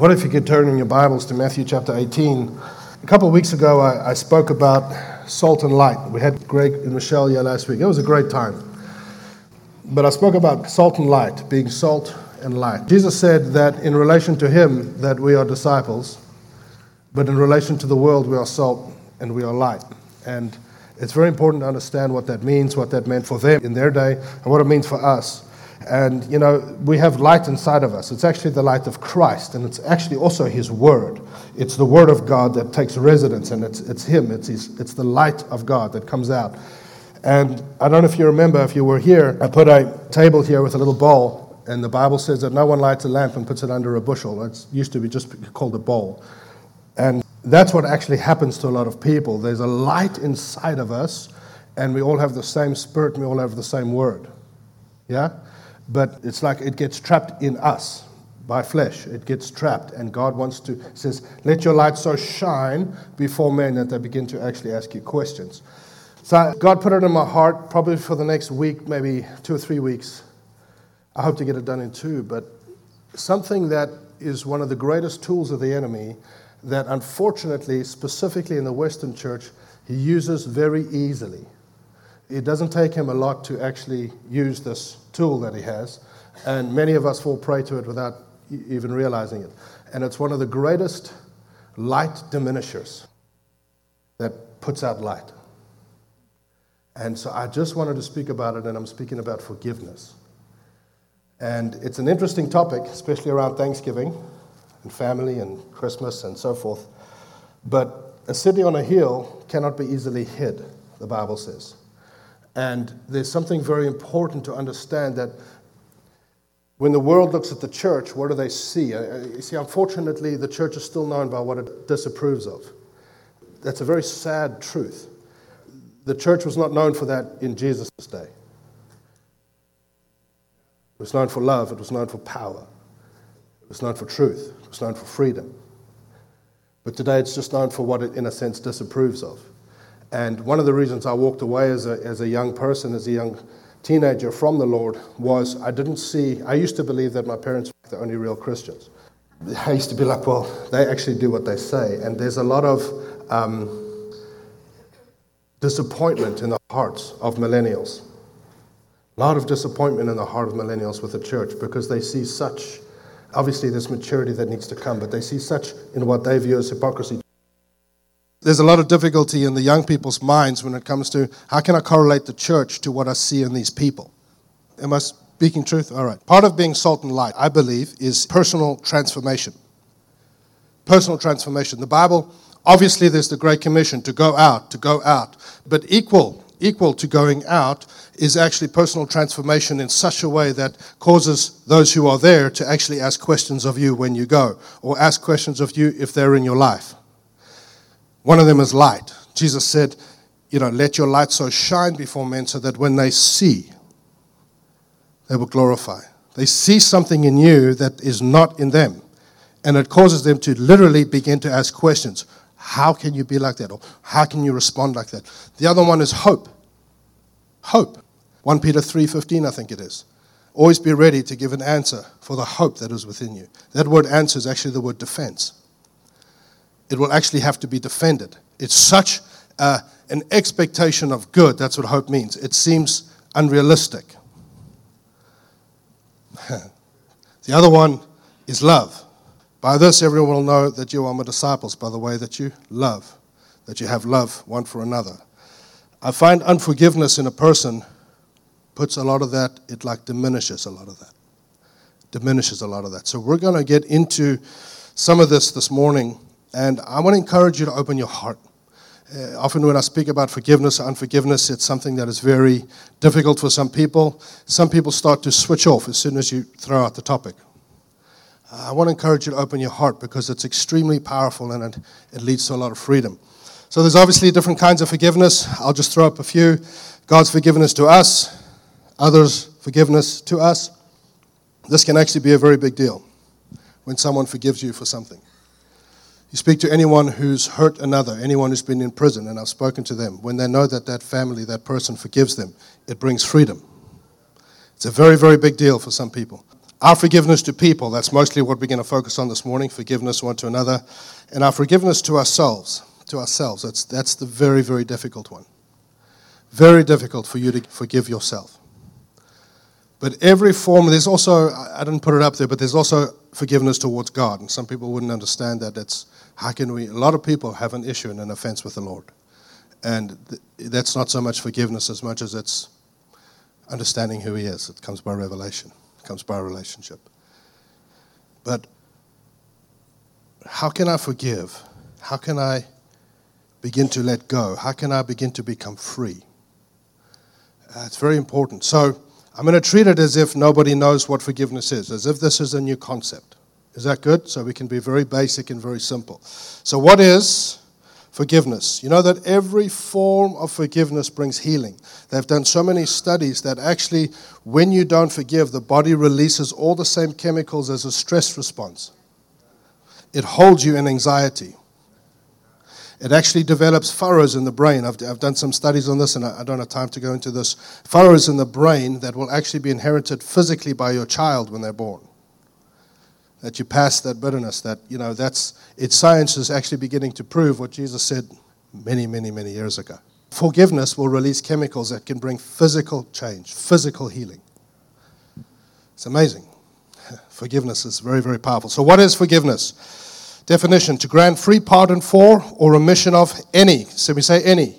What if you could turn in your Bibles to Matthew chapter 18? A couple of weeks ago, I, I spoke about salt and light. We had Greg and Michelle here last week. It was a great time. But I spoke about salt and light, being salt and light. Jesus said that in relation to him that we are disciples, but in relation to the world we are salt and we are light. And it's very important to understand what that means, what that meant for them in their day, and what it means for us. And, you know, we have light inside of us. It's actually the light of Christ, and it's actually also His Word. It's the Word of God that takes residence, and it's, it's Him. It's, his, it's the light of God that comes out. And I don't know if you remember, if you were here, I put a table here with a little bowl, and the Bible says that no one lights a lamp and puts it under a bushel. It used to be just called a bowl. And that's what actually happens to a lot of people. There's a light inside of us, and we all have the same spirit, and we all have the same word. Yeah? But it's like it gets trapped in us by flesh. It gets trapped, and God wants to says, "Let your light so shine before men that they begin to actually ask you questions." So God put it in my heart, probably for the next week, maybe two or three weeks. I hope to get it done in two, but something that is one of the greatest tools of the enemy that unfortunately, specifically in the Western church, he uses very easily it doesn't take him a lot to actually use this tool that he has, and many of us fall prey to it without even realizing it. And it's one of the greatest light diminishers that puts out light. And so I just wanted to speak about it, and I'm speaking about forgiveness. And it's an interesting topic, especially around Thanksgiving and family and Christmas and so forth. But a city on a hill cannot be easily hid, the Bible says. And there's something very important to understand that when the world looks at the church, what do they see? Uh, uh, you see, unfortunately, the church is still known by what it disapproves of. That's a very sad truth. The church was not known for that in Jesus' day. It was known for love, it was known for power, it was known for truth, it was known for freedom. But today it's just known for what it, in a sense, disapproves of. And one of the reasons I walked away as a, as a young person, as a young teenager from the Lord, was I didn't see, I used to believe that my parents were the only real Christians. I used to be like, well, they actually do what they say. And there's a lot of um, disappointment in the hearts of millennials. A lot of disappointment in the heart of millennials with the church because they see such, obviously, there's maturity that needs to come, but they see such in what they view as hypocrisy there's a lot of difficulty in the young people's minds when it comes to how can I correlate the church to what I see in these people? Am I speaking truth? All right. Part of being salt and light, I believe, is personal transformation. Personal transformation. The Bible, obviously, there's the Great Commission to go out, to go out. But equal, equal to going out is actually personal transformation in such a way that causes those who are there to actually ask questions of you when you go, or ask questions of you if they're in your life. One of them is light. Jesus said, You know, let your light so shine before men so that when they see, they will glorify. They see something in you that is not in them. And it causes them to literally begin to ask questions. How can you be like that? Or how can you respond like that? The other one is hope. Hope. 1 Peter 3:15 I think it is. Always be ready to give an answer for the hope that is within you. That word answer is actually the word defense it will actually have to be defended. It's such an expectation of good. That's what hope means. It seems unrealistic. the other one is love. By this, everyone will know that you are my disciples by the way that you love, that you have love one for another. I find unforgiveness in a person puts a lot of that, it like diminishes a lot of that. Diminishes a lot of that. So we're going to get into some of this this morning and I want to encourage you to open your heart. Uh, often, when I speak about forgiveness or unforgiveness, it's something that is very difficult for some people. Some people start to switch off as soon as you throw out the topic. Uh, I want to encourage you to open your heart because it's extremely powerful and it, it leads to a lot of freedom. So, there's obviously different kinds of forgiveness. I'll just throw up a few God's forgiveness to us, others' forgiveness to us. This can actually be a very big deal when someone forgives you for something. You speak to anyone who's hurt another, anyone who's been in prison, and I've spoken to them. When they know that that family, that person forgives them, it brings freedom. It's a very, very big deal for some people. Our forgiveness to people, that's mostly what we're going to focus on this morning forgiveness one to another, and our forgiveness to ourselves. To ourselves. That's, that's the very, very difficult one. Very difficult for you to forgive yourself. But every form, there's also, I didn't put it up there, but there's also forgiveness towards God. And some people wouldn't understand that. That's how can we, a lot of people have an issue and an offense with the Lord. And th- that's not so much forgiveness as much as it's understanding who He is. It comes by revelation, it comes by relationship. But how can I forgive? How can I begin to let go? How can I begin to become free? Uh, it's very important. So, I'm going to treat it as if nobody knows what forgiveness is, as if this is a new concept. Is that good? So we can be very basic and very simple. So, what is forgiveness? You know that every form of forgiveness brings healing. They've done so many studies that actually, when you don't forgive, the body releases all the same chemicals as a stress response. It holds you in anxiety. It actually develops furrows in the brain. I've, I've done some studies on this, and I, I don't have time to go into this. Furrows in the brain that will actually be inherited physically by your child when they're born. That you pass that bitterness, that, you know, that's, it's science is actually beginning to prove what Jesus said many, many, many years ago. Forgiveness will release chemicals that can bring physical change, physical healing. It's amazing. Forgiveness is very, very powerful. So, what is forgiveness? Definition to grant free pardon for or remission of any, so we say any,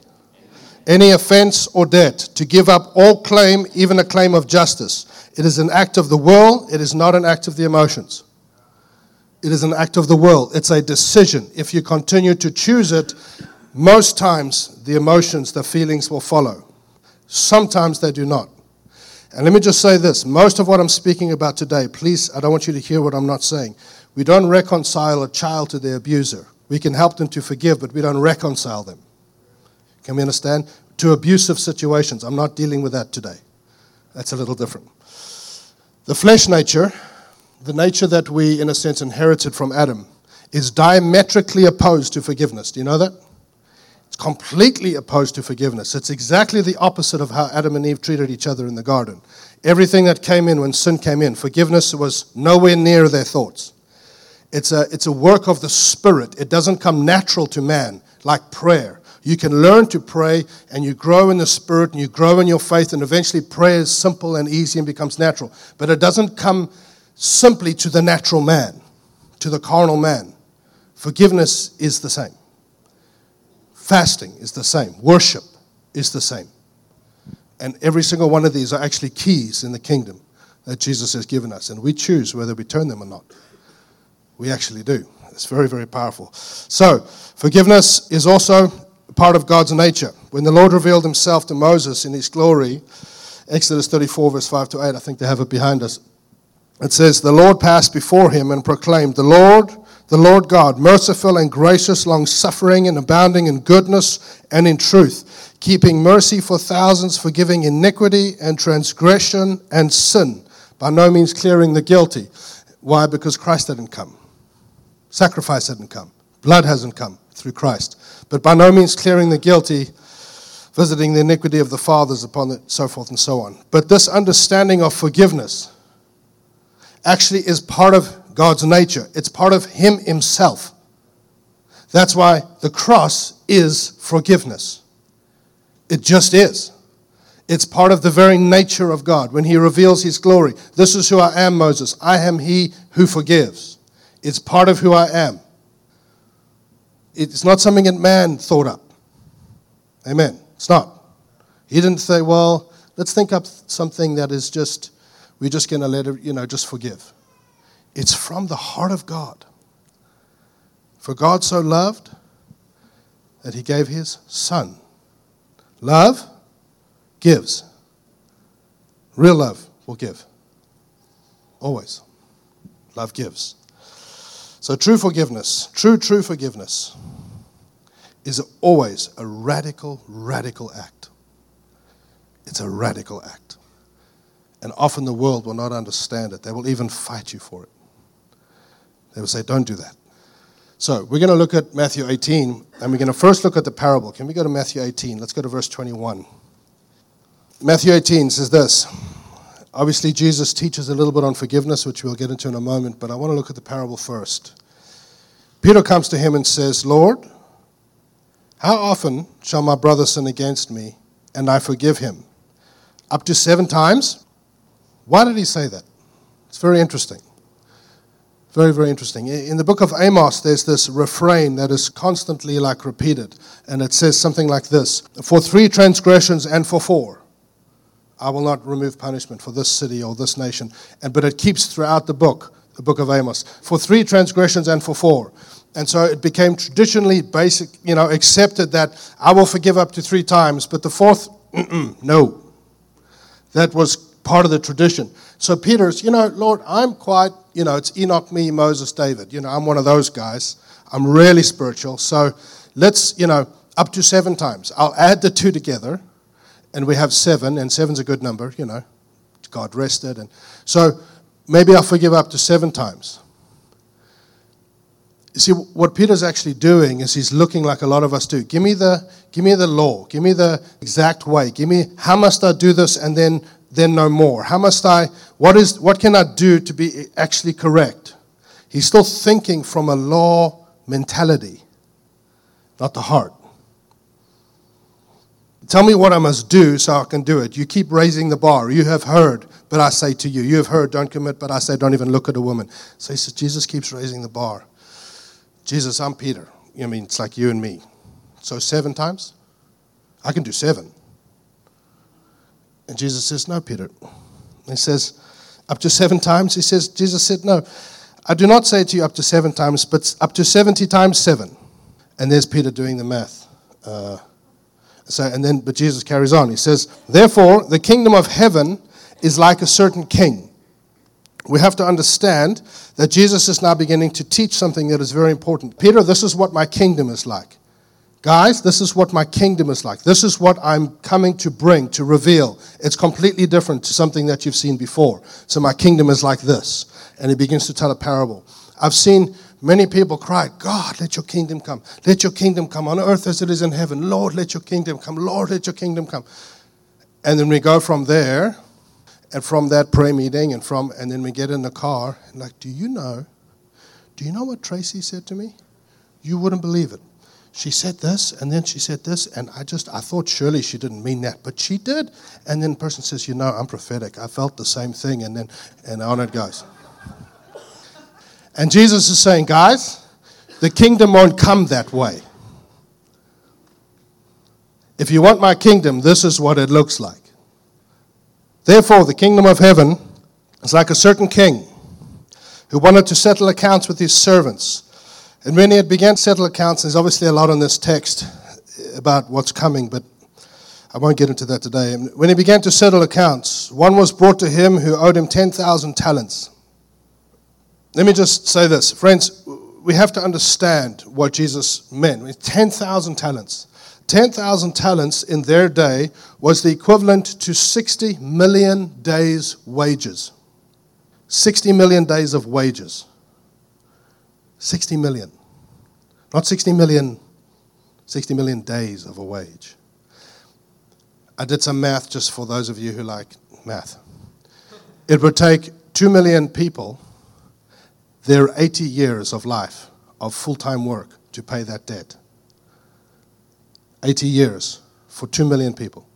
any offense or debt, to give up all claim, even a claim of justice. It is an act of the will, it is not an act of the emotions. It is an act of the will. It's a decision. If you continue to choose it, most times the emotions, the feelings will follow. Sometimes they do not. And let me just say this most of what I'm speaking about today, please, I don't want you to hear what I'm not saying. We don't reconcile a child to their abuser. We can help them to forgive, but we don't reconcile them. Can we understand? To abusive situations. I'm not dealing with that today. That's a little different. The flesh nature, the nature that we, in a sense, inherited from Adam, is diametrically opposed to forgiveness. Do you know that? It's completely opposed to forgiveness. It's exactly the opposite of how Adam and Eve treated each other in the garden. Everything that came in when sin came in, forgiveness was nowhere near their thoughts. It's a, it's a work of the Spirit. It doesn't come natural to man like prayer. You can learn to pray and you grow in the Spirit and you grow in your faith, and eventually prayer is simple and easy and becomes natural. But it doesn't come simply to the natural man, to the carnal man. Forgiveness is the same, fasting is the same, worship is the same. And every single one of these are actually keys in the kingdom that Jesus has given us, and we choose whether we turn them or not. We actually do. It's very, very powerful. So, forgiveness is also part of God's nature. When the Lord revealed himself to Moses in his glory, Exodus 34, verse 5 to 8, I think they have it behind us. It says, The Lord passed before him and proclaimed, The Lord, the Lord God, merciful and gracious, long suffering and abounding in goodness and in truth, keeping mercy for thousands, forgiving iniquity and transgression and sin, by no means clearing the guilty. Why? Because Christ didn't come. Sacrifice hadn't come. Blood hasn't come through Christ. But by no means clearing the guilty, visiting the iniquity of the fathers upon the, so forth and so on. But this understanding of forgiveness actually is part of God's nature. It's part of Him Himself. That's why the cross is forgiveness. It just is. It's part of the very nature of God. When He reveals His glory, this is who I am, Moses. I am He who forgives. It's part of who I am. It's not something that man thought up. Amen. It's not. He didn't say, well, let's think up something that is just, we're just going to let it, you know, just forgive. It's from the heart of God. For God so loved that he gave his son. Love gives. Real love will give. Always. Love gives. So, true forgiveness, true, true forgiveness, is always a radical, radical act. It's a radical act. And often the world will not understand it. They will even fight you for it. They will say, don't do that. So, we're going to look at Matthew 18, and we're going to first look at the parable. Can we go to Matthew 18? Let's go to verse 21. Matthew 18 says this Obviously, Jesus teaches a little bit on forgiveness, which we'll get into in a moment, but I want to look at the parable first. Peter comes to him and says, Lord, how often shall my brother sin against me and I forgive him? Up to seven times? Why did he say that? It's very interesting. Very, very interesting. In the book of Amos, there's this refrain that is constantly like repeated, and it says something like this For three transgressions and for four. I will not remove punishment for this city or this nation. And, but it keeps throughout the book, the book of Amos, for three transgressions and for four. And so it became traditionally basic, you know, accepted that I will forgive up to three times, but the fourth, no. That was part of the tradition. So Peter's, you know, Lord, I'm quite, you know, it's Enoch, me, Moses, David. You know, I'm one of those guys. I'm really spiritual. So let's, you know, up to seven times. I'll add the two together and we have seven, and seven's a good number, you know. God rested, and so maybe I'll forgive up to seven times. You see, what Peter's actually doing is he's looking like a lot of us do. Give me the, give me the law. Give me the exact way. Give me how must I do this, and then then no more. How must I? What is? What can I do to be actually correct? He's still thinking from a law mentality, not the heart. Tell me what I must do so I can do it. You keep raising the bar. You have heard, but I say to you. You have heard, don't commit, but I say, don't even look at a woman. So he says, Jesus keeps raising the bar. Jesus, I'm Peter. I mean, it's like you and me. So seven times? I can do seven. And Jesus says, No, Peter. He says, Up to seven times? He says, Jesus said, No. I do not say to you up to seven times, but up to 70 times seven. And there's Peter doing the math. Uh, so, and then, but Jesus carries on. He says, Therefore, the kingdom of heaven is like a certain king. We have to understand that Jesus is now beginning to teach something that is very important. Peter, this is what my kingdom is like. Guys, this is what my kingdom is like. This is what I'm coming to bring, to reveal. It's completely different to something that you've seen before. So, my kingdom is like this. And he begins to tell a parable. I've seen Many people cry, God, let your kingdom come. Let your kingdom come on earth as it is in heaven. Lord, let your kingdom come. Lord, let your kingdom come. And then we go from there and from that prayer meeting and from and then we get in the car and like, do you know? Do you know what Tracy said to me? You wouldn't believe it. She said this and then she said this and I just I thought surely she didn't mean that, but she did. And then the person says, you know, I'm prophetic. I felt the same thing and then and on it goes. And Jesus is saying, guys, the kingdom won't come that way. If you want my kingdom, this is what it looks like. Therefore, the kingdom of heaven is like a certain king who wanted to settle accounts with his servants. And when he had begun to settle accounts, there's obviously a lot on this text about what's coming, but I won't get into that today. When he began to settle accounts, one was brought to him who owed him 10,000 talents. Let me just say this. Friends, we have to understand what Jesus meant. 10,000 talents. 10,000 talents in their day was the equivalent to 60 million days' wages. 60 million days of wages. 60 million. Not 60 million, 60 million days of a wage. I did some math just for those of you who like math. It would take 2 million people their 80 years of life of full time work to pay that debt. 80 years for 2 million people.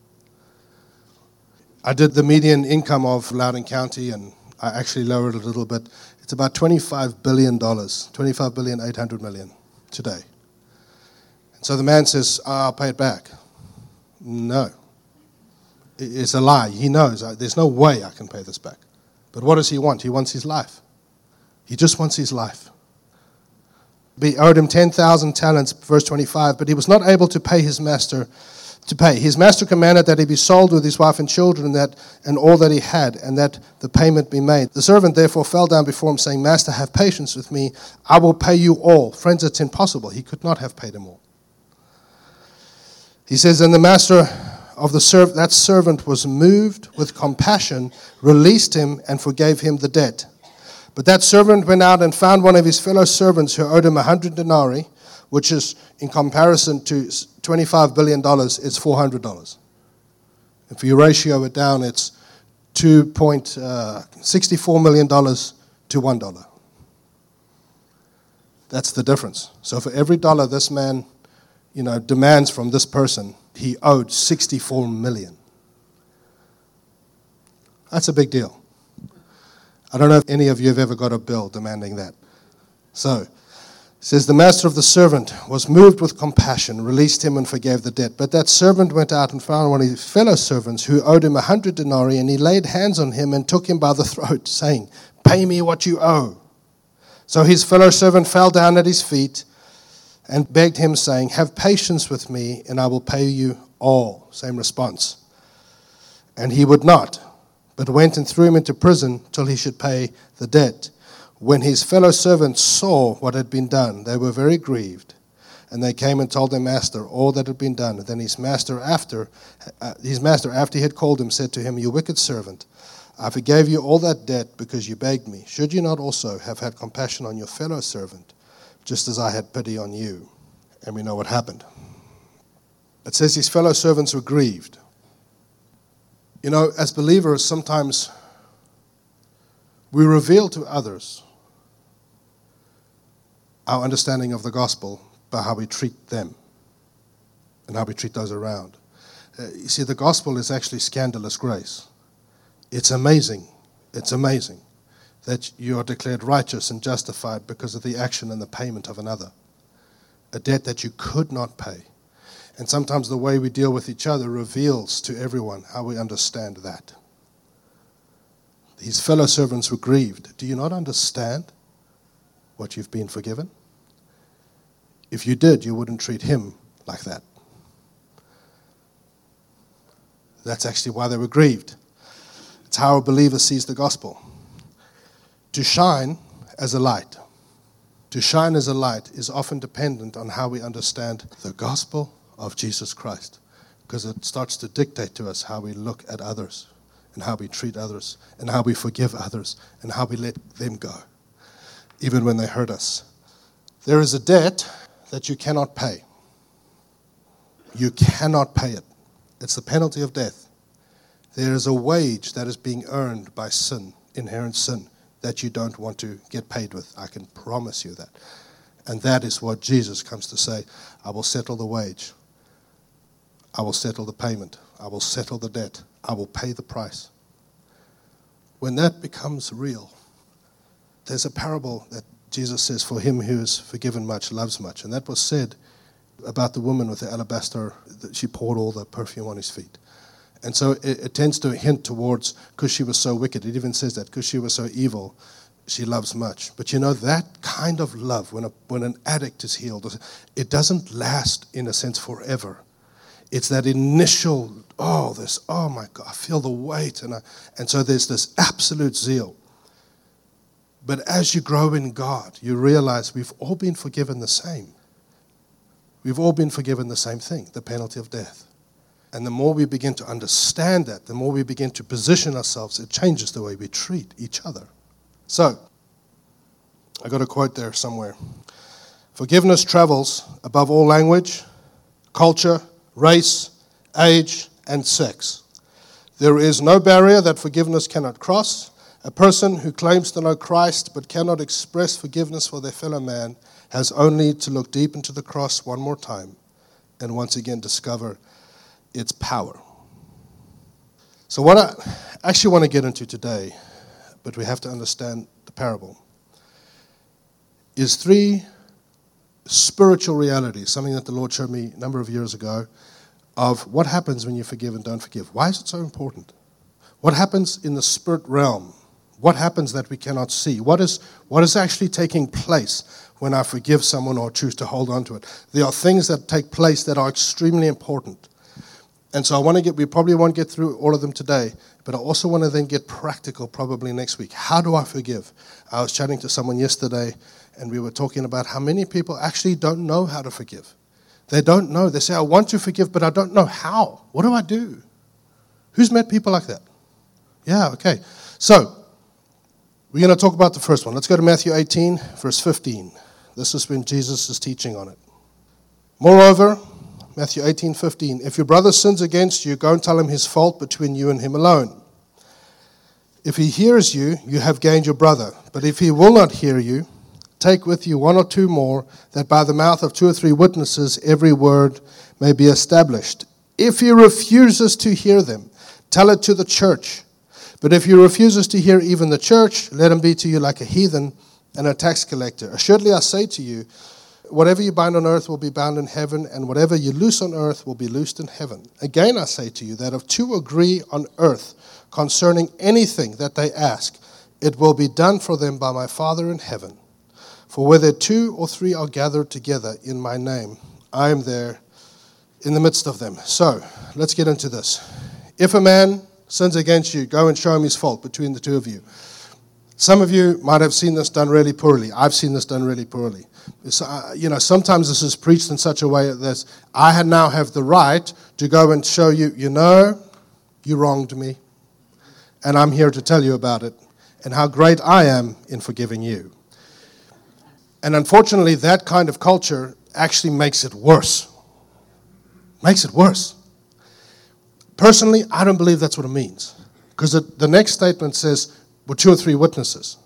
I did the median income of Loudoun County and I actually lowered it a little bit. It's about $25 billion, $25 billion, 800 million today. And so the man says, ah, I'll pay it back. No. It's a lie. He knows there's no way I can pay this back. But what does he want? He wants his life. He just wants his life. He owed him 10,000 talents, verse 25, but he was not able to pay his master to pay. His master commanded that he be sold with his wife and children and, that, and all that he had, and that the payment be made. The servant therefore fell down before him, saying, Master, have patience with me. I will pay you all. Friends, it's impossible. He could not have paid him all. He says, And the master of the serv- that servant was moved with compassion, released him, and forgave him the debt. But that servant went out and found one of his fellow servants who owed him a hundred denarii, which is in comparison to $25 billion, it's $400. If you ratio it down, it's $2.64 uh, million to $1. That's the difference. So for every dollar this man you know, demands from this person, he owed 64 million. That's a big deal. I don't know if any of you have ever got a bill demanding that. So, says the master of the servant was moved with compassion, released him, and forgave the debt. But that servant went out and found one of his fellow servants who owed him a hundred denarii, and he laid hands on him and took him by the throat, saying, Pay me what you owe. So his fellow servant fell down at his feet and begged him, saying, Have patience with me, and I will pay you all. Same response. And he would not, but went and threw him into prison till he should pay the debt. When his fellow servants saw what had been done, they were very grieved. And they came and told their master all that had been done. Then his master, after uh, his master, after he had called him, said to him, "You wicked servant, I forgave you all that debt because you begged me. Should you not also have had compassion on your fellow servant, just as I had pity on you?" And we know what happened. It says his fellow servants were grieved. You know, as believers, sometimes we reveal to others our understanding of the gospel by how we treat them and how we treat those around. Uh, you see, the gospel is actually scandalous grace. It's amazing. It's amazing that you are declared righteous and justified because of the action and the payment of another, a debt that you could not pay. And sometimes the way we deal with each other reveals to everyone how we understand that. His fellow servants were grieved. Do you not understand what you've been forgiven? If you did, you wouldn't treat him like that. That's actually why they were grieved. It's how a believer sees the gospel. To shine as a light, to shine as a light is often dependent on how we understand the gospel of Jesus Christ because it starts to dictate to us how we look at others and how we treat others and how we forgive others and how we let them go, even when they hurt us. There is a debt that you cannot pay. You cannot pay it. It's the penalty of death. There is a wage that is being earned by sin, inherent sin, that you don't want to get paid with. I can promise you that. And that is what Jesus comes to say I will settle the wage. I will settle the payment. I will settle the debt. I will pay the price. When that becomes real, there's a parable that Jesus says, For him who is forgiven much loves much. And that was said about the woman with the alabaster, that she poured all the perfume on his feet. And so it, it tends to hint towards, because she was so wicked, it even says that, because she was so evil, she loves much. But you know, that kind of love, when, a, when an addict is healed, it doesn't last, in a sense, forever. It's that initial, oh, this, oh my God, I feel the weight. And, I, and so there's this absolute zeal. But as you grow in God, you realize we've all been forgiven the same. We've all been forgiven the same thing the penalty of death. And the more we begin to understand that, the more we begin to position ourselves, it changes the way we treat each other. So, I got a quote there somewhere. Forgiveness travels above all language, culture, race, age, and sex. There is no barrier that forgiveness cannot cross. A person who claims to know Christ but cannot express forgiveness for their fellow man has only to look deep into the cross one more time and once again discover its power. So, what I actually want to get into today, but we have to understand the parable, is three spiritual realities, something that the Lord showed me a number of years ago, of what happens when you forgive and don't forgive. Why is it so important? What happens in the spirit realm? What happens that we cannot see? What is, what is actually taking place when I forgive someone or choose to hold on to it? There are things that take place that are extremely important. And so I want to get, we probably won't get through all of them today, but I also want to then get practical probably next week. How do I forgive? I was chatting to someone yesterday and we were talking about how many people actually don't know how to forgive. They don't know. They say, I want to forgive, but I don't know how. What do I do? Who's met people like that? Yeah, okay. So, we're going to talk about the first one. Let's go to Matthew 18, verse 15. This is when Jesus is teaching on it. Moreover, Matthew 18, 15, if your brother sins against you, go and tell him his fault between you and him alone. If he hears you, you have gained your brother. But if he will not hear you, take with you one or two more, that by the mouth of two or three witnesses every word may be established. If he refuses to hear them, tell it to the church. But if he refuses to hear even the church, let him be to you like a heathen and a tax collector. Assuredly, I say to you, whatever you bind on earth will be bound in heaven, and whatever you loose on earth will be loosed in heaven. Again, I say to you that if two agree on earth concerning anything that they ask, it will be done for them by my Father in heaven. For whether two or three are gathered together in my name, I am there in the midst of them. So, let's get into this. If a man sins against you, go and show him his fault between the two of you. Some of you might have seen this done really poorly. I've seen this done really poorly. Uh, you know, sometimes this is preached in such a way that I now have the right to go and show you, you know, you wronged me, and I'm here to tell you about it and how great I am in forgiving you. And unfortunately, that kind of culture actually makes it worse. Makes it worse. Personally, I don't believe that's what it means. Because the next statement says, with two or three witnesses.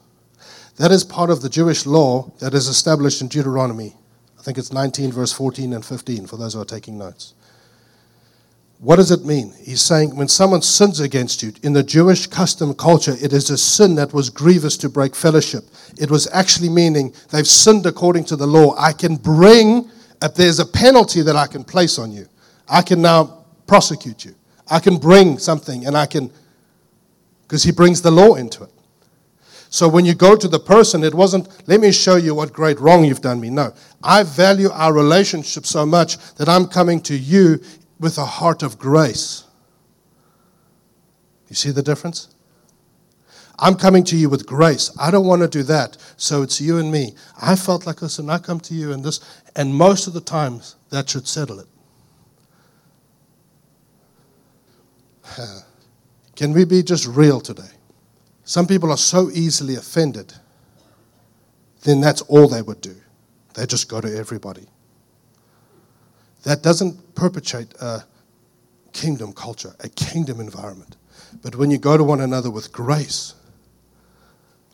That is part of the Jewish law that is established in Deuteronomy. I think it's 19, verse 14 and 15, for those who are taking notes. What does it mean? He's saying when someone sins against you, in the Jewish custom culture, it is a sin that was grievous to break fellowship. It was actually meaning they've sinned according to the law. I can bring, if there's a penalty that I can place on you, I can now prosecute you. I can bring something and I can, because he brings the law into it. So when you go to the person, it wasn't, let me show you what great wrong you've done me. No. I value our relationship so much that I'm coming to you with a heart of grace. You see the difference? I'm coming to you with grace. I don't want to do that. So it's you and me. I felt like this, and I come to you and this, and most of the times that should settle it. Can we be just real today? Some people are so easily offended, then that's all they would do. They just go to everybody. That doesn't perpetuate a kingdom culture, a kingdom environment. But when you go to one another with grace,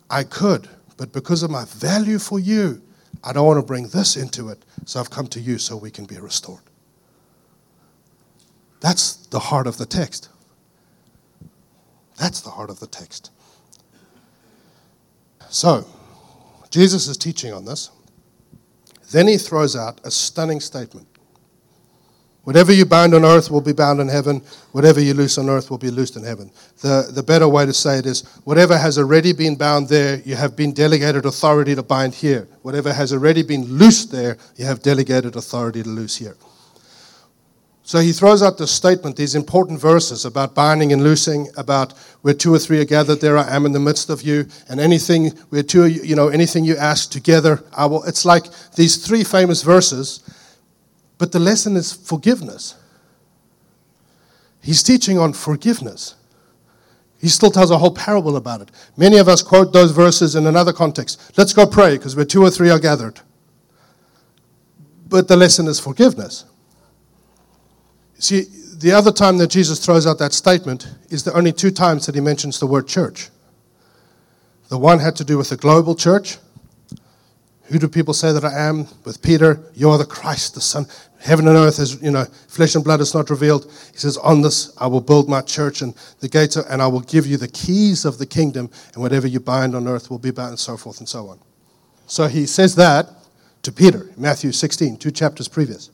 I could, but because of my value for you, I don't want to bring this into it, so I've come to you so we can be restored. That's the heart of the text. That's the heart of the text. So, Jesus is teaching on this. Then he throws out a stunning statement. Whatever you bind on earth will be bound in heaven. Whatever you loose on earth will be loosed in heaven. The, the better way to say it is whatever has already been bound there, you have been delegated authority to bind here. Whatever has already been loosed there, you have delegated authority to loose here. So he throws out this statement, these important verses about binding and loosing, about where two or three are gathered, there I am in the midst of you, and anything where two, you know, anything you ask together, I will. It's like these three famous verses, but the lesson is forgiveness. He's teaching on forgiveness. He still tells a whole parable about it. Many of us quote those verses in another context. Let's go pray because where two or three are gathered. But the lesson is forgiveness. See, the other time that Jesus throws out that statement is the only two times that he mentions the word church. The one had to do with the global church. Who do people say that I am? With Peter, you're the Christ, the Son. Heaven and earth is, you know, flesh and blood is not revealed. He says, On this I will build my church and the gates, and I will give you the keys of the kingdom, and whatever you bind on earth will be bound, and so forth and so on. So he says that to Peter, Matthew 16, two chapters previous.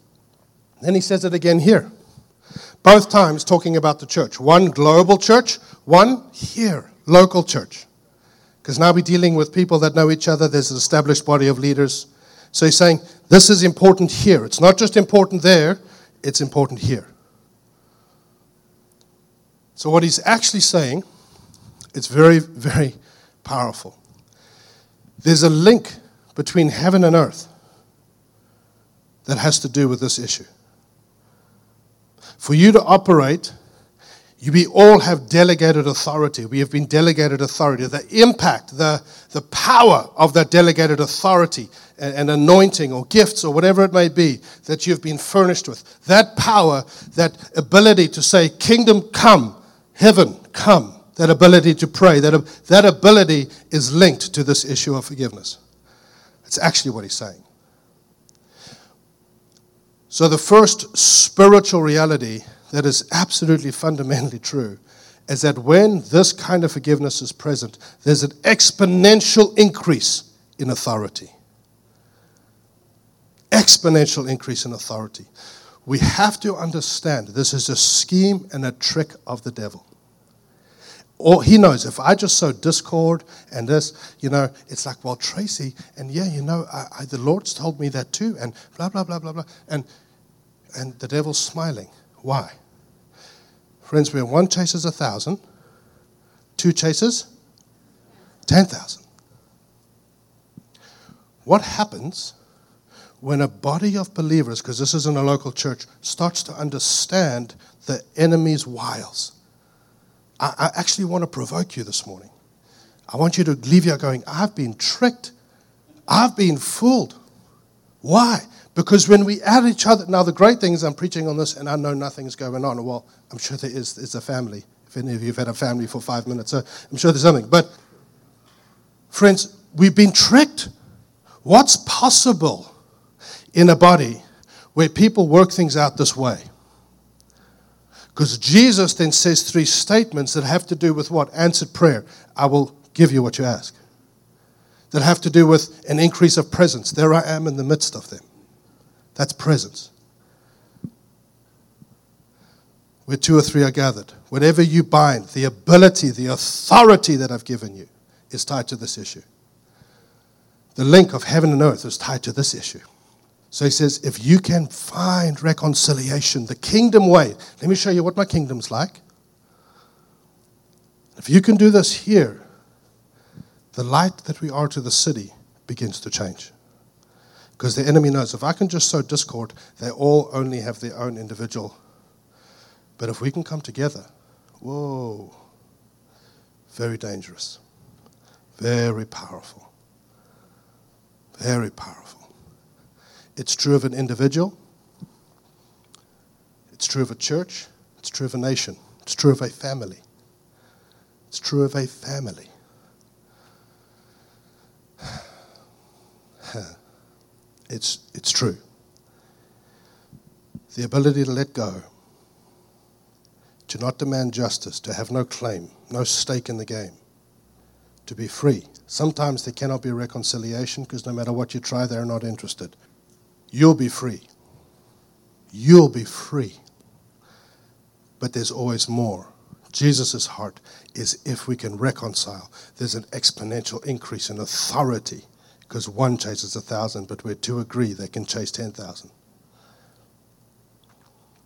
Then he says it again here. Both times talking about the church. One global church, one here, local church. Because now we're dealing with people that know each other, there's an established body of leaders. So he's saying, this is important here. It's not just important there, it's important here. So, what he's actually saying, it's very, very powerful. There's a link between heaven and earth that has to do with this issue for you to operate, we all have delegated authority. We have been delegated authority. The impact, the, the power of that delegated authority and, and anointing or gifts or whatever it may be that you've been furnished with, that power, that ability to say, Kingdom come, heaven come, that ability to pray, that, that ability is linked to this issue of forgiveness. It's actually what he's saying. So, the first spiritual reality that is absolutely fundamentally true is that when this kind of forgiveness is present, there's an exponential increase in authority. Exponential increase in authority. We have to understand this is a scheme and a trick of the devil. Or he knows if I just sow discord and this, you know, it's like, well, Tracy, and yeah, you know, I, I, the Lord's told me that too, and blah, blah, blah, blah, blah. And, and the devil's smiling. Why? Friends, where one chases a thousand, two chases 10,000. What happens when a body of believers, because this isn't a local church, starts to understand the enemy's wiles? I, I actually want to provoke you this morning. I want you to leave here going, I've been tricked. I've been fooled. Why? Because when we add each other, now the great thing is I'm preaching on this and I know nothing's going on. Well, I'm sure there is. It's a family. If any of you have had a family for five minutes, so I'm sure there's something. But, friends, we've been tricked. What's possible in a body where people work things out this way? Because Jesus then says three statements that have to do with what? Answered prayer. I will give you what you ask. That have to do with an increase of presence. There I am in the midst of them. That's presence. Where two or three are gathered. Whatever you bind, the ability, the authority that I've given you is tied to this issue. The link of heaven and earth is tied to this issue. So he says, if you can find reconciliation, the kingdom way, let me show you what my kingdom's like. If you can do this here, the light that we are to the city begins to change. Because the enemy knows if I can just sow discord, they all only have their own individual. But if we can come together, whoa, very dangerous, very powerful, very powerful. It's true of an individual, it's true of a church, it's true of a nation, it's true of a family. It's true of a family. it's, it's true. The ability to let go, to not demand justice, to have no claim, no stake in the game, to be free. Sometimes there cannot be reconciliation because no matter what you try, they're not interested. You'll be free. You'll be free. But there's always more. Jesus' heart is if we can reconcile, there's an exponential increase in authority because one chases a thousand, but where two agree, they can chase 10,000.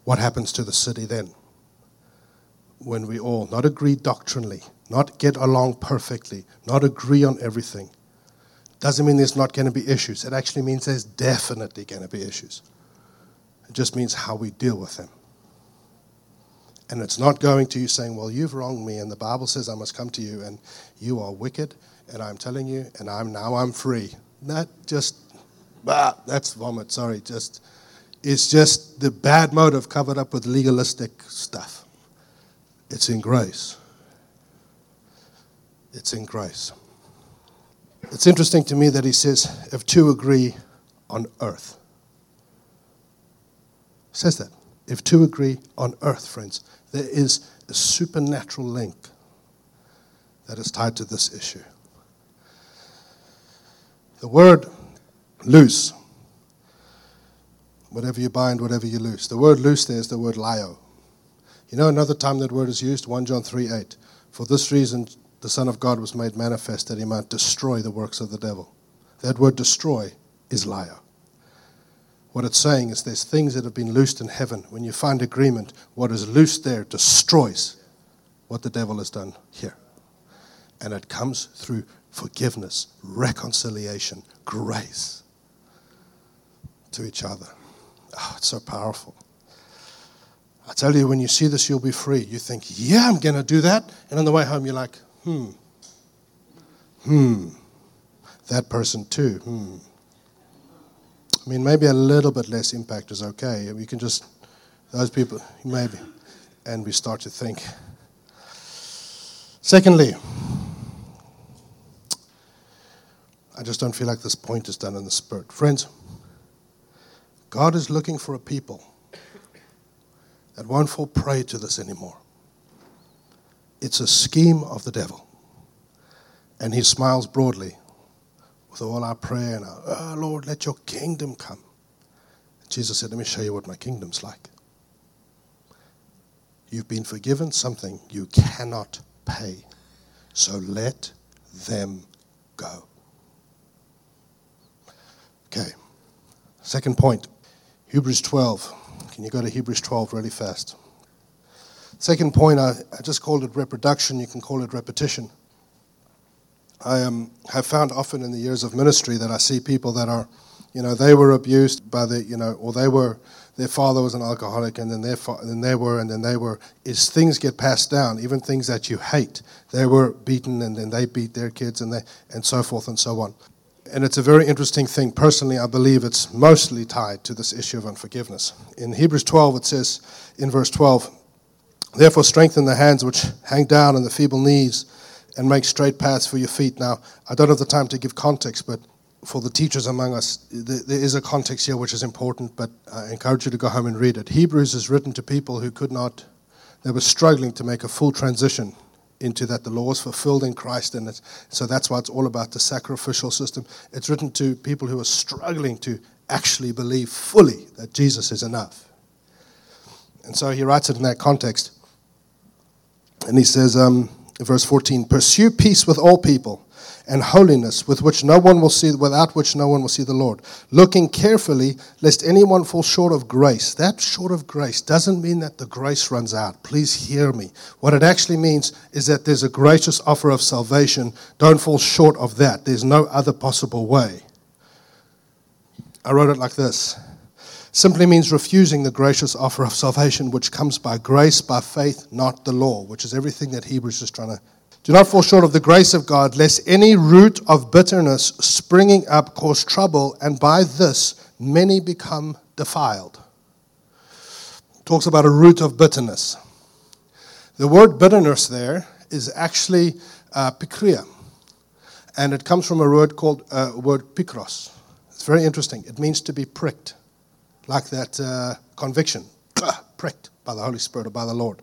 What happens to the city then? When we all not agree doctrinally, not get along perfectly, not agree on everything, doesn't mean there's not going to be issues. It actually means there's definitely going to be issues. It just means how we deal with them. And it's not going to you saying, Well, you've wronged me, and the Bible says I must come to you, and you are wicked, and I'm telling you, and I'm now I'm free. That just, ah, that's vomit. Sorry, just it's just the bad motive covered up with legalistic stuff. It's in grace. It's in grace. It's interesting to me that he says, if two agree on earth. he says that. If two agree on earth, friends, there is a supernatural link that is tied to this issue. The word loose, whatever you bind, whatever you loose. The word loose there is the word lio. You know another time that word is used? 1 John 3 8. For this reason, the Son of God was made manifest that he might destroy the works of the devil. That word destroy is lio. What it's saying is there's things that have been loosed in heaven. When you find agreement, what is loosed there destroys what the devil has done here. And it comes through forgiveness, reconciliation, grace to each other. Oh, it's so powerful. I tell you, when you see this, you'll be free. You think, yeah, I'm going to do that. And on the way home, you're like, hmm, hmm, that person too, hmm. I mean, maybe a little bit less impact is okay. We can just, those people, maybe. And we start to think, Secondly, I just don't feel like this point is done in the Spirit. Friends, God is looking for a people that won't fall prey to this anymore. It's a scheme of the devil. And he smiles broadly with all our prayer and our, oh, Lord, let your kingdom come. Jesus said, Let me show you what my kingdom's like. You've been forgiven something you cannot pay. So let them go. Okay. Second point Hebrews 12. Can you go to Hebrews 12 really fast? Second point, I, I just called it reproduction. You can call it repetition. I um, have found often in the years of ministry that I see people that are, you know, they were abused by the, you know, or they were, their father was an alcoholic, and then their fa- and then they were, and then they were. Is things get passed down, even things that you hate. They were beaten, and then they beat their kids, and they, and so forth and so on. And it's a very interesting thing. Personally, I believe it's mostly tied to this issue of unforgiveness. In Hebrews 12, it says, in verse 12, Therefore, strengthen the hands which hang down and the feeble knees, and make straight paths for your feet. Now, I don't have the time to give context, but for the teachers among us, there is a context here which is important, but I encourage you to go home and read it. Hebrews is written to people who could not, they were struggling to make a full transition into that the law is fulfilled in Christ, and it, so that's why it's all about the sacrificial system. It's written to people who are struggling to actually believe fully that Jesus is enough. And so he writes it in that context. And he says, um, verse 14, pursue peace with all people and holiness with which no one will see without which no one will see the Lord. Looking carefully lest anyone fall short of grace. That short of grace doesn't mean that the grace runs out. Please hear me. What it actually means is that there's a gracious offer of salvation. Don't fall short of that. There's no other possible way. I wrote it like this. Simply means refusing the gracious offer of salvation which comes by grace by faith not the law which is everything that Hebrews is trying to do not fall short of the grace of God, lest any root of bitterness springing up cause trouble, and by this many become defiled. Talks about a root of bitterness. The word bitterness there is actually uh, pikria, and it comes from a word called uh, word pikros. It's very interesting. It means to be pricked, like that uh, conviction, pricked by the Holy Spirit or by the Lord.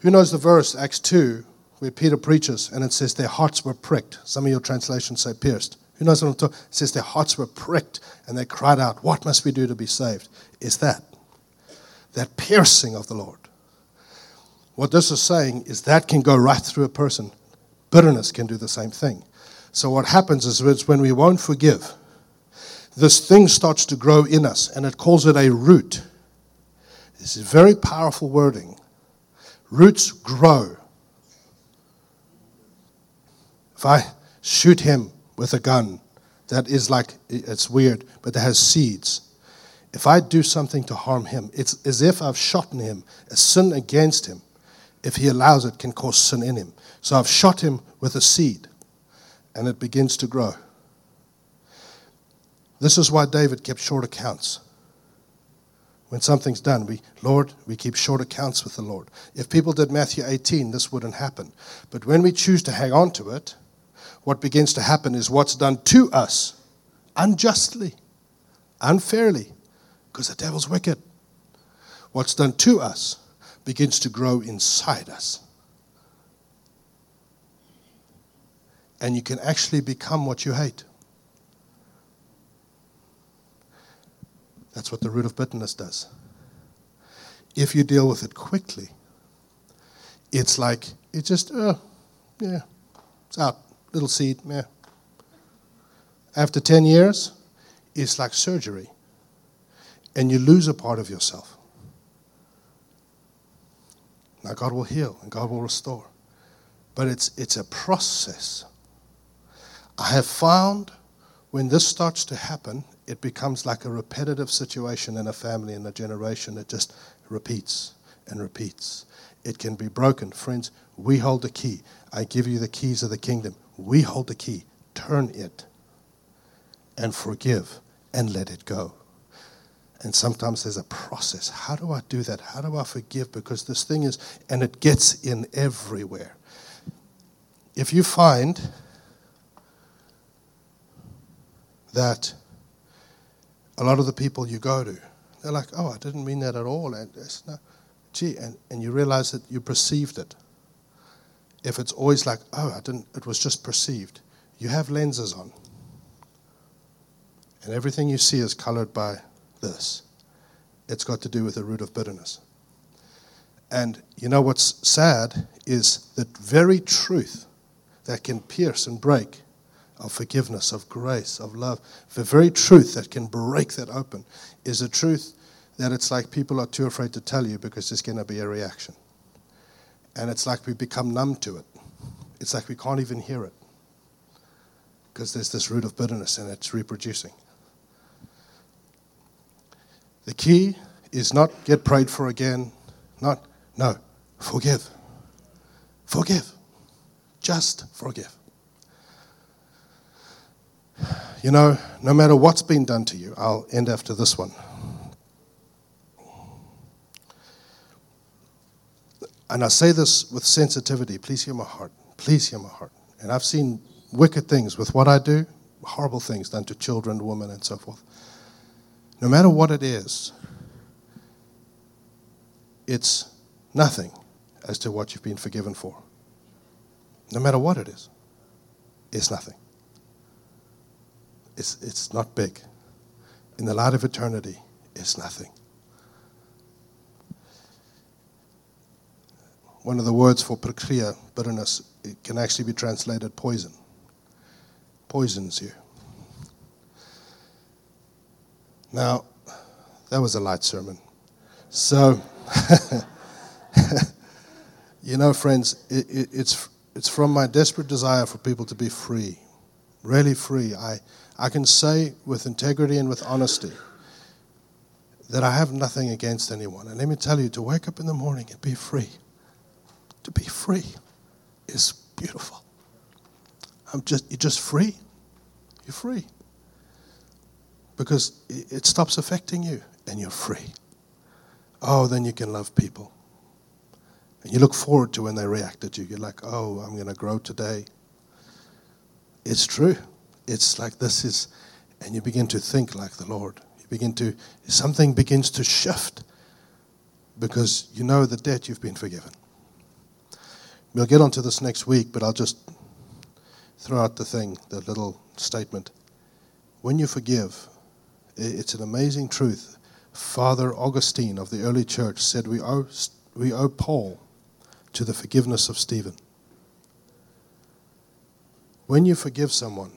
Who knows the verse, Acts 2, where Peter preaches, and it says their hearts were pricked. Some of your translations say pierced. Who knows what I'm talking? It says their hearts were pricked, and they cried out, "What must we do to be saved?" Is that that piercing of the Lord? What this is saying is that can go right through a person. Bitterness can do the same thing. So what happens is when we won't forgive, this thing starts to grow in us, and it calls it a root. This is very powerful wording. Roots grow. If I shoot him with a gun, that is like, it's weird, but that has seeds. If I do something to harm him, it's as if I've shot him, a sin against him. If he allows it, can cause sin in him. So I've shot him with a seed, and it begins to grow. This is why David kept short accounts. When something's done, we, Lord, we keep short accounts with the Lord. If people did Matthew 18, this wouldn't happen. But when we choose to hang on to it, what begins to happen is what's done to us unjustly, unfairly, because the devil's wicked. What's done to us begins to grow inside us. And you can actually become what you hate. That's what the root of bitterness does. If you deal with it quickly, it's like, it just, oh, yeah, it's out little seed, yeah. After 10 years, it's like surgery, and you lose a part of yourself. Now, God will heal and God will restore, but it's, it's a process. I have found when this starts to happen, it becomes like a repetitive situation in a family, in a generation. It just repeats and repeats. It can be broken. Friends, we hold the key. I give you the keys of the kingdom. We hold the key. Turn it and forgive and let it go. And sometimes there's a process. How do I do that? How do I forgive? Because this thing is, and it gets in everywhere. if you find that a lot of the people you go to, they're like, oh, I didn't mean that at all. And it's not, gee, and, and you realize that you perceived it. If it's always like, oh, I didn't, it was just perceived, you have lenses on. And everything you see is colored by this. It's got to do with the root of bitterness. And you know what's sad is that very truth that can pierce and break of forgiveness, of grace, of love, the very truth that can break that open is a truth that it's like people are too afraid to tell you because there's going to be a reaction. And it's like we become numb to it. It's like we can't even hear it because there's this root of bitterness and it's reproducing. The key is not get prayed for again, not, no, forgive. Forgive. Just forgive. You know, no matter what's been done to you, I'll end after this one. And I say this with sensitivity. Please hear my heart. Please hear my heart. And I've seen wicked things with what I do, horrible things done to children, women, and so forth. No matter what it is, it's nothing as to what you've been forgiven for. No matter what it is, it's nothing. It's, it's not big. In the light of eternity, it's nothing. One of the words for pikria, bitterness, it can actually be translated poison. Poisons you. Now, that was a light sermon. So, you know, friends, it, it, it's, it's from my desperate desire for people to be free, really free. I, I can say with integrity and with honesty that I have nothing against anyone. And let me tell you, to wake up in the morning and be free, to be free is beautiful. I'm just, you're just free. You're free. Because it stops affecting you and you're free. Oh, then you can love people. And you look forward to when they react to you. You're like, oh, I'm going to grow today. It's true it's like this is, and you begin to think like the Lord. You begin to, something begins to shift because you know the debt you've been forgiven. We'll get onto this next week, but I'll just throw out the thing, the little statement. When you forgive, it's an amazing truth. Father Augustine of the early church said we owe, we owe Paul to the forgiveness of Stephen. When you forgive someone,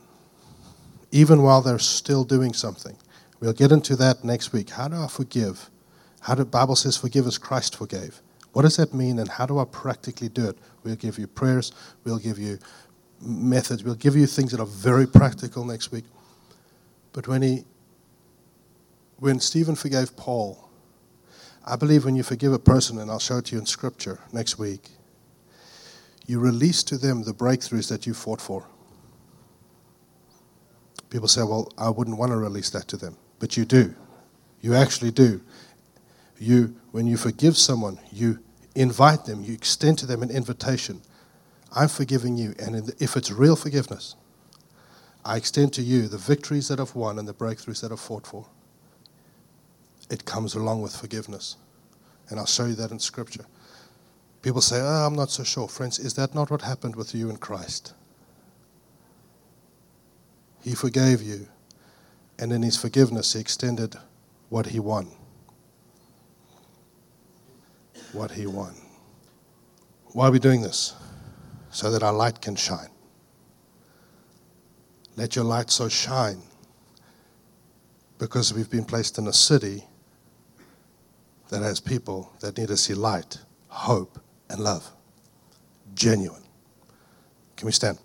even while they're still doing something. We'll get into that next week. How do I forgive? How the Bible says forgive as Christ forgave. What does that mean and how do I practically do it? We'll give you prayers, we'll give you methods, we'll give you things that are very practical next week. But when he when Stephen forgave Paul, I believe when you forgive a person, and I'll show it to you in scripture next week, you release to them the breakthroughs that you fought for. People say, well, I wouldn't want to release that to them. But you do. You actually do. You, when you forgive someone, you invite them, you extend to them an invitation. I'm forgiving you. And if it's real forgiveness, I extend to you the victories that I've won and the breakthroughs that I've fought for. It comes along with forgiveness. And I'll show you that in Scripture. People say, oh, I'm not so sure. Friends, is that not what happened with you in Christ? He forgave you. And in his forgiveness, he extended what he won. What he won. Why are we doing this? So that our light can shine. Let your light so shine because we've been placed in a city that has people that need to see light, hope, and love. Genuine. Can we stand?